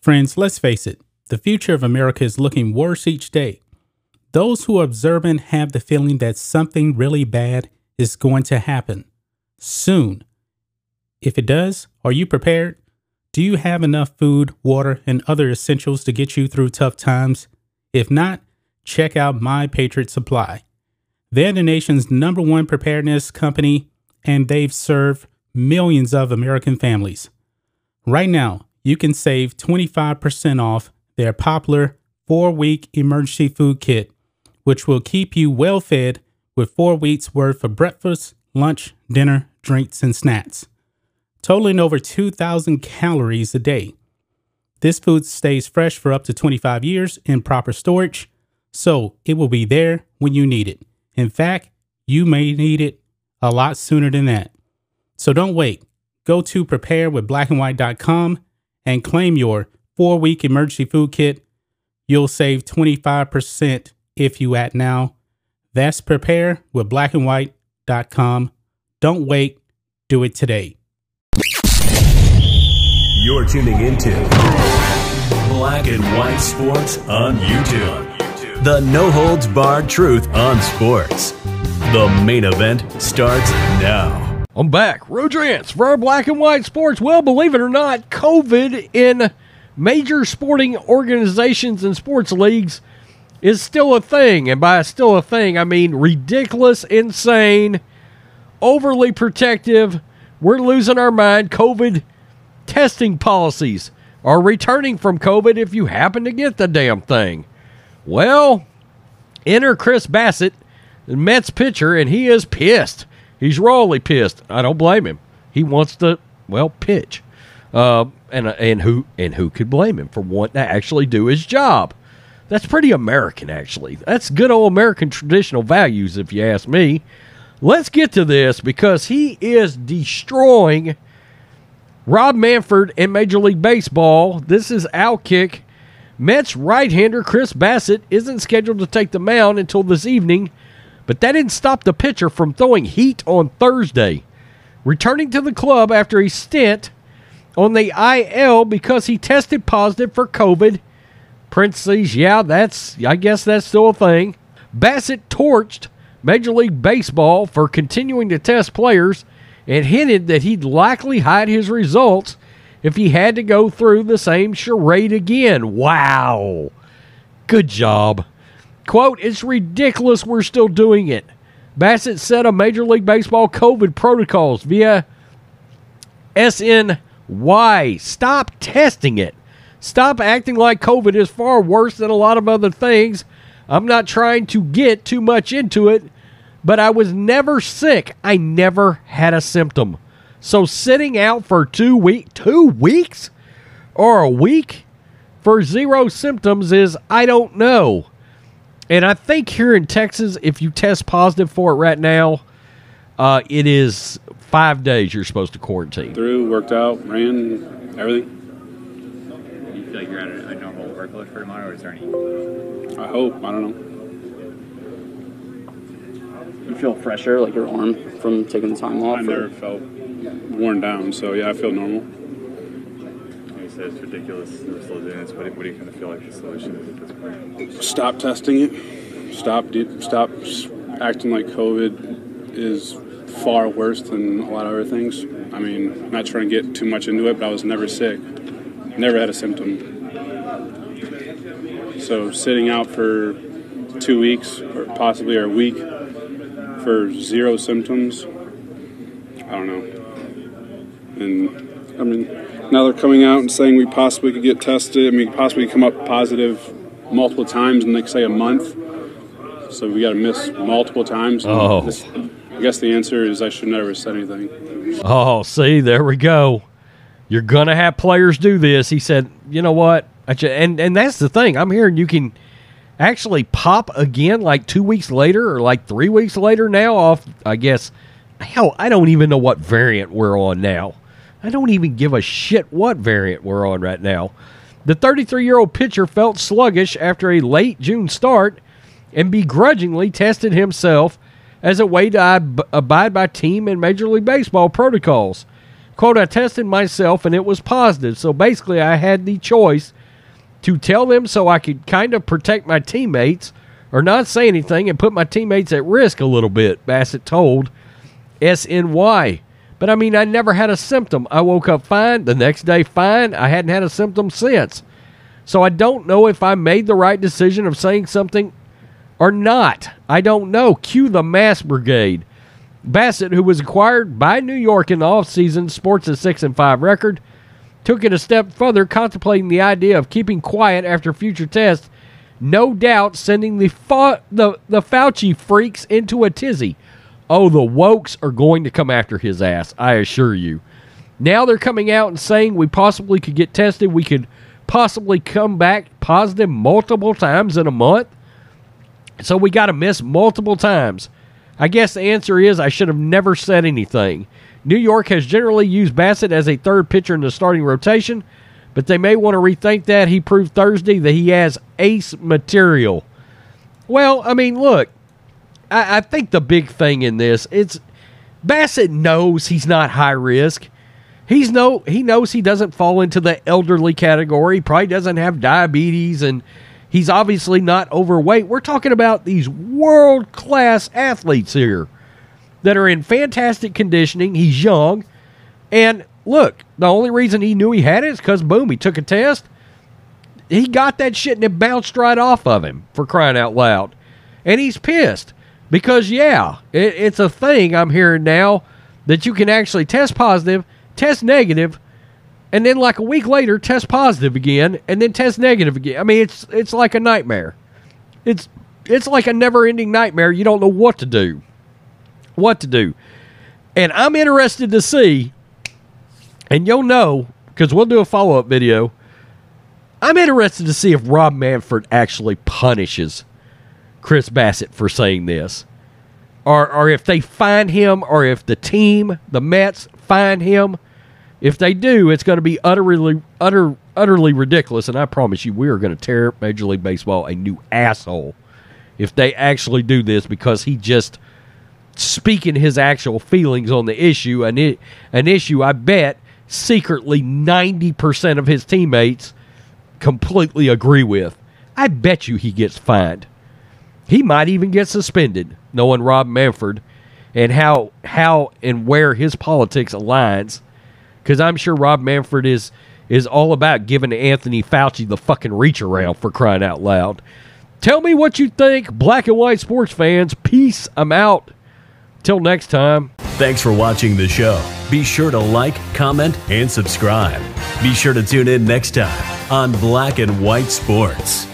Friends, let's face it, the future of America is looking worse each day. Those who are observant have the feeling that something really bad is going to happen soon. If it does, are you prepared? Do you have enough food, water, and other essentials to get you through tough times? If not, check out My Patriot Supply. They're the nation's number one preparedness company, and they've served millions of American families. Right now, you can save 25% off their popular four week emergency food kit, which will keep you well fed with four weeks worth of breakfast, lunch, dinner, drinks, and snacks, totaling over 2,000 calories a day. This food stays fresh for up to 25 years in proper storage, so it will be there when you need it. In fact, you may need it a lot sooner than that. So don't wait. Go to preparewithblackandwhite.com and claim your four week emergency food kit. You'll save 25% if you act now. That's prepare with blackandwhite.com. Don't wait. Do it today. You're tuning into Black and White Sports on YouTube. The no holds barred truth on sports. The main event starts now. I'm back. Rodrance for our Black and White Sports. Well, believe it or not, COVID in major sporting organizations and sports leagues is still a thing. And by still a thing, I mean ridiculous, insane, overly protective. We're losing our mind. COVID testing policies are returning from COVID if you happen to get the damn thing. Well, enter Chris Bassitt, the Mets pitcher, and he is pissed. He's royally pissed. I don't blame him. He wants to, well, pitch. Uh, and and who and who could blame him for wanting to actually do his job? That's pretty American, actually. That's good old American traditional values, if you ask me. Let's get to this because he is destroying Rob Manfred in Major League Baseball. This is Outkick. Mets right hander Chris Bassitt isn't scheduled to take the mound until this evening, but that didn't stop the pitcher from throwing heat on Thursday. Returning to the club after a stint on the IL because he tested positive for COVID. Parentheses, yeah, that's, I guess that's still a thing. Bassitt torched Major League Baseball for continuing to test players and hinted that he'd likely hide his results if he had to go through the same charade again. Wow. Good job. Quote, it's ridiculous we're still doing it. Bassitt said of Major League Baseball COVID protocols via SNY. Stop testing it. Stop acting like COVID is far worse than a lot of other things. I'm not trying to get too much into it, but I was never sick. I never had a symptom. So sitting out for two week two weeks or a week for zero symptoms is I don't know. And I think here in Texas, if you test positive for it right now, uh, it is five days you're supposed to quarantine. Through, worked out, ran, everything. Do You feel like you're at a, a normal workload for tomorrow, or is there any? I hope. I don't know. You feel fresher, like your arm from taking the time off? I or- never felt worn down, so yeah, I feel normal. Said it's ridiculous. They're still doing this. What do, what do you kind of feel like the solution is at this point? Stop testing it. Stop. de- Stop acting like COVID is far worse than a lot of other things. I mean, I'm not trying to get too much into it, but I was never sick. Never had a symptom. So sitting out for two weeks or possibly a week for zero symptoms, I don't know. And I mean, now they're coming out and saying we possibly could get tested. I mean, possibly come up positive multiple times in like say a month. So we got to miss multiple times. Oh. this- I guess the answer is I should never have said anything. Oh, see, there we go. You're gonna have players do this. He said, you know what? And and that's the thing. I'm hearing you can actually pop again like two weeks later or like three weeks later now off I guess hell, I don't even know what variant we're on now. I don't even give a shit what variant we're on right now. The 33 year old pitcher felt sluggish after a late June start and begrudgingly tested himself as a way to ab- abide by team and Major League Baseball protocols. Quote, I tested myself and it was positive. So basically, I had the choice to tell them so I could kind of protect my teammates or not say anything and put my teammates at risk a little bit, Bassitt told SNY. But I mean, I never had a symptom. I woke up fine, the next day fine. I hadn't had a symptom since. So I don't know if I made the right decision of saying something or not. I don't know. Cue the mass brigade. Bassitt, who was acquired by New York in the offseason, sports a 6 and 5 record, took it a step further, contemplating the idea of keeping quiet after future tests, no doubt sending the, fa- the, the Fauci freaks into a tizzy. Oh, the wokes are going to come after his ass, I assure you. Now they're coming out and saying we possibly could get tested. We could possibly come back positive multiple times in a month. So we got to miss multiple times. I guess the answer is I should have never said anything. New York has generally used Bassitt as a third pitcher in the starting rotation, but they may want to rethink that. He proved Thursday that he has ace material. Well, I mean, look, I, I think the big thing in this it's Bassitt knows he's not high risk. He's no he knows he doesn't fall into the elderly category. He probably doesn't have diabetes and he's obviously not overweight. We're talking about these world class athletes here that are in fantastic conditioning. He's young. And look, the only reason he knew he had it is because, boom, he took a test. He got that shit and it bounced right off of him for crying out loud. And he's pissed because, yeah, it, it's a thing I'm hearing now that you can actually test positive, test negative, and then like a week later test positive again and then test negative again. I mean, it's it's like a nightmare. It's it's like a never-ending nightmare. You don't know what to do. What to do. And I'm interested to see and you'll know cuz we'll do a follow-up video. I'm interested to see if Rob Manfred actually punishes Chris Bassitt for saying this. Or or if they find him or if the team, the Mets find him if they do, it's going to be utterly, utter, utterly ridiculous. And I promise you, we are going to tear Major League Baseball a new asshole if they actually do this because he just speaking his actual feelings on the issue, and it, an issue I bet secretly ninety percent of his teammates completely agree with. I bet you he gets fined. He might even get suspended, knowing Rob Manfred and how how and where his politics aligns because I'm sure Rob Manfred is is all about giving Anthony Fauci the fucking reach around for crying out loud. Tell me what you think, black and white sports fans. Peace. I'm out. Till next time. Thanks for watching the show. Be sure to like, comment, and subscribe. Be sure to tune in next time on Black and White Sports.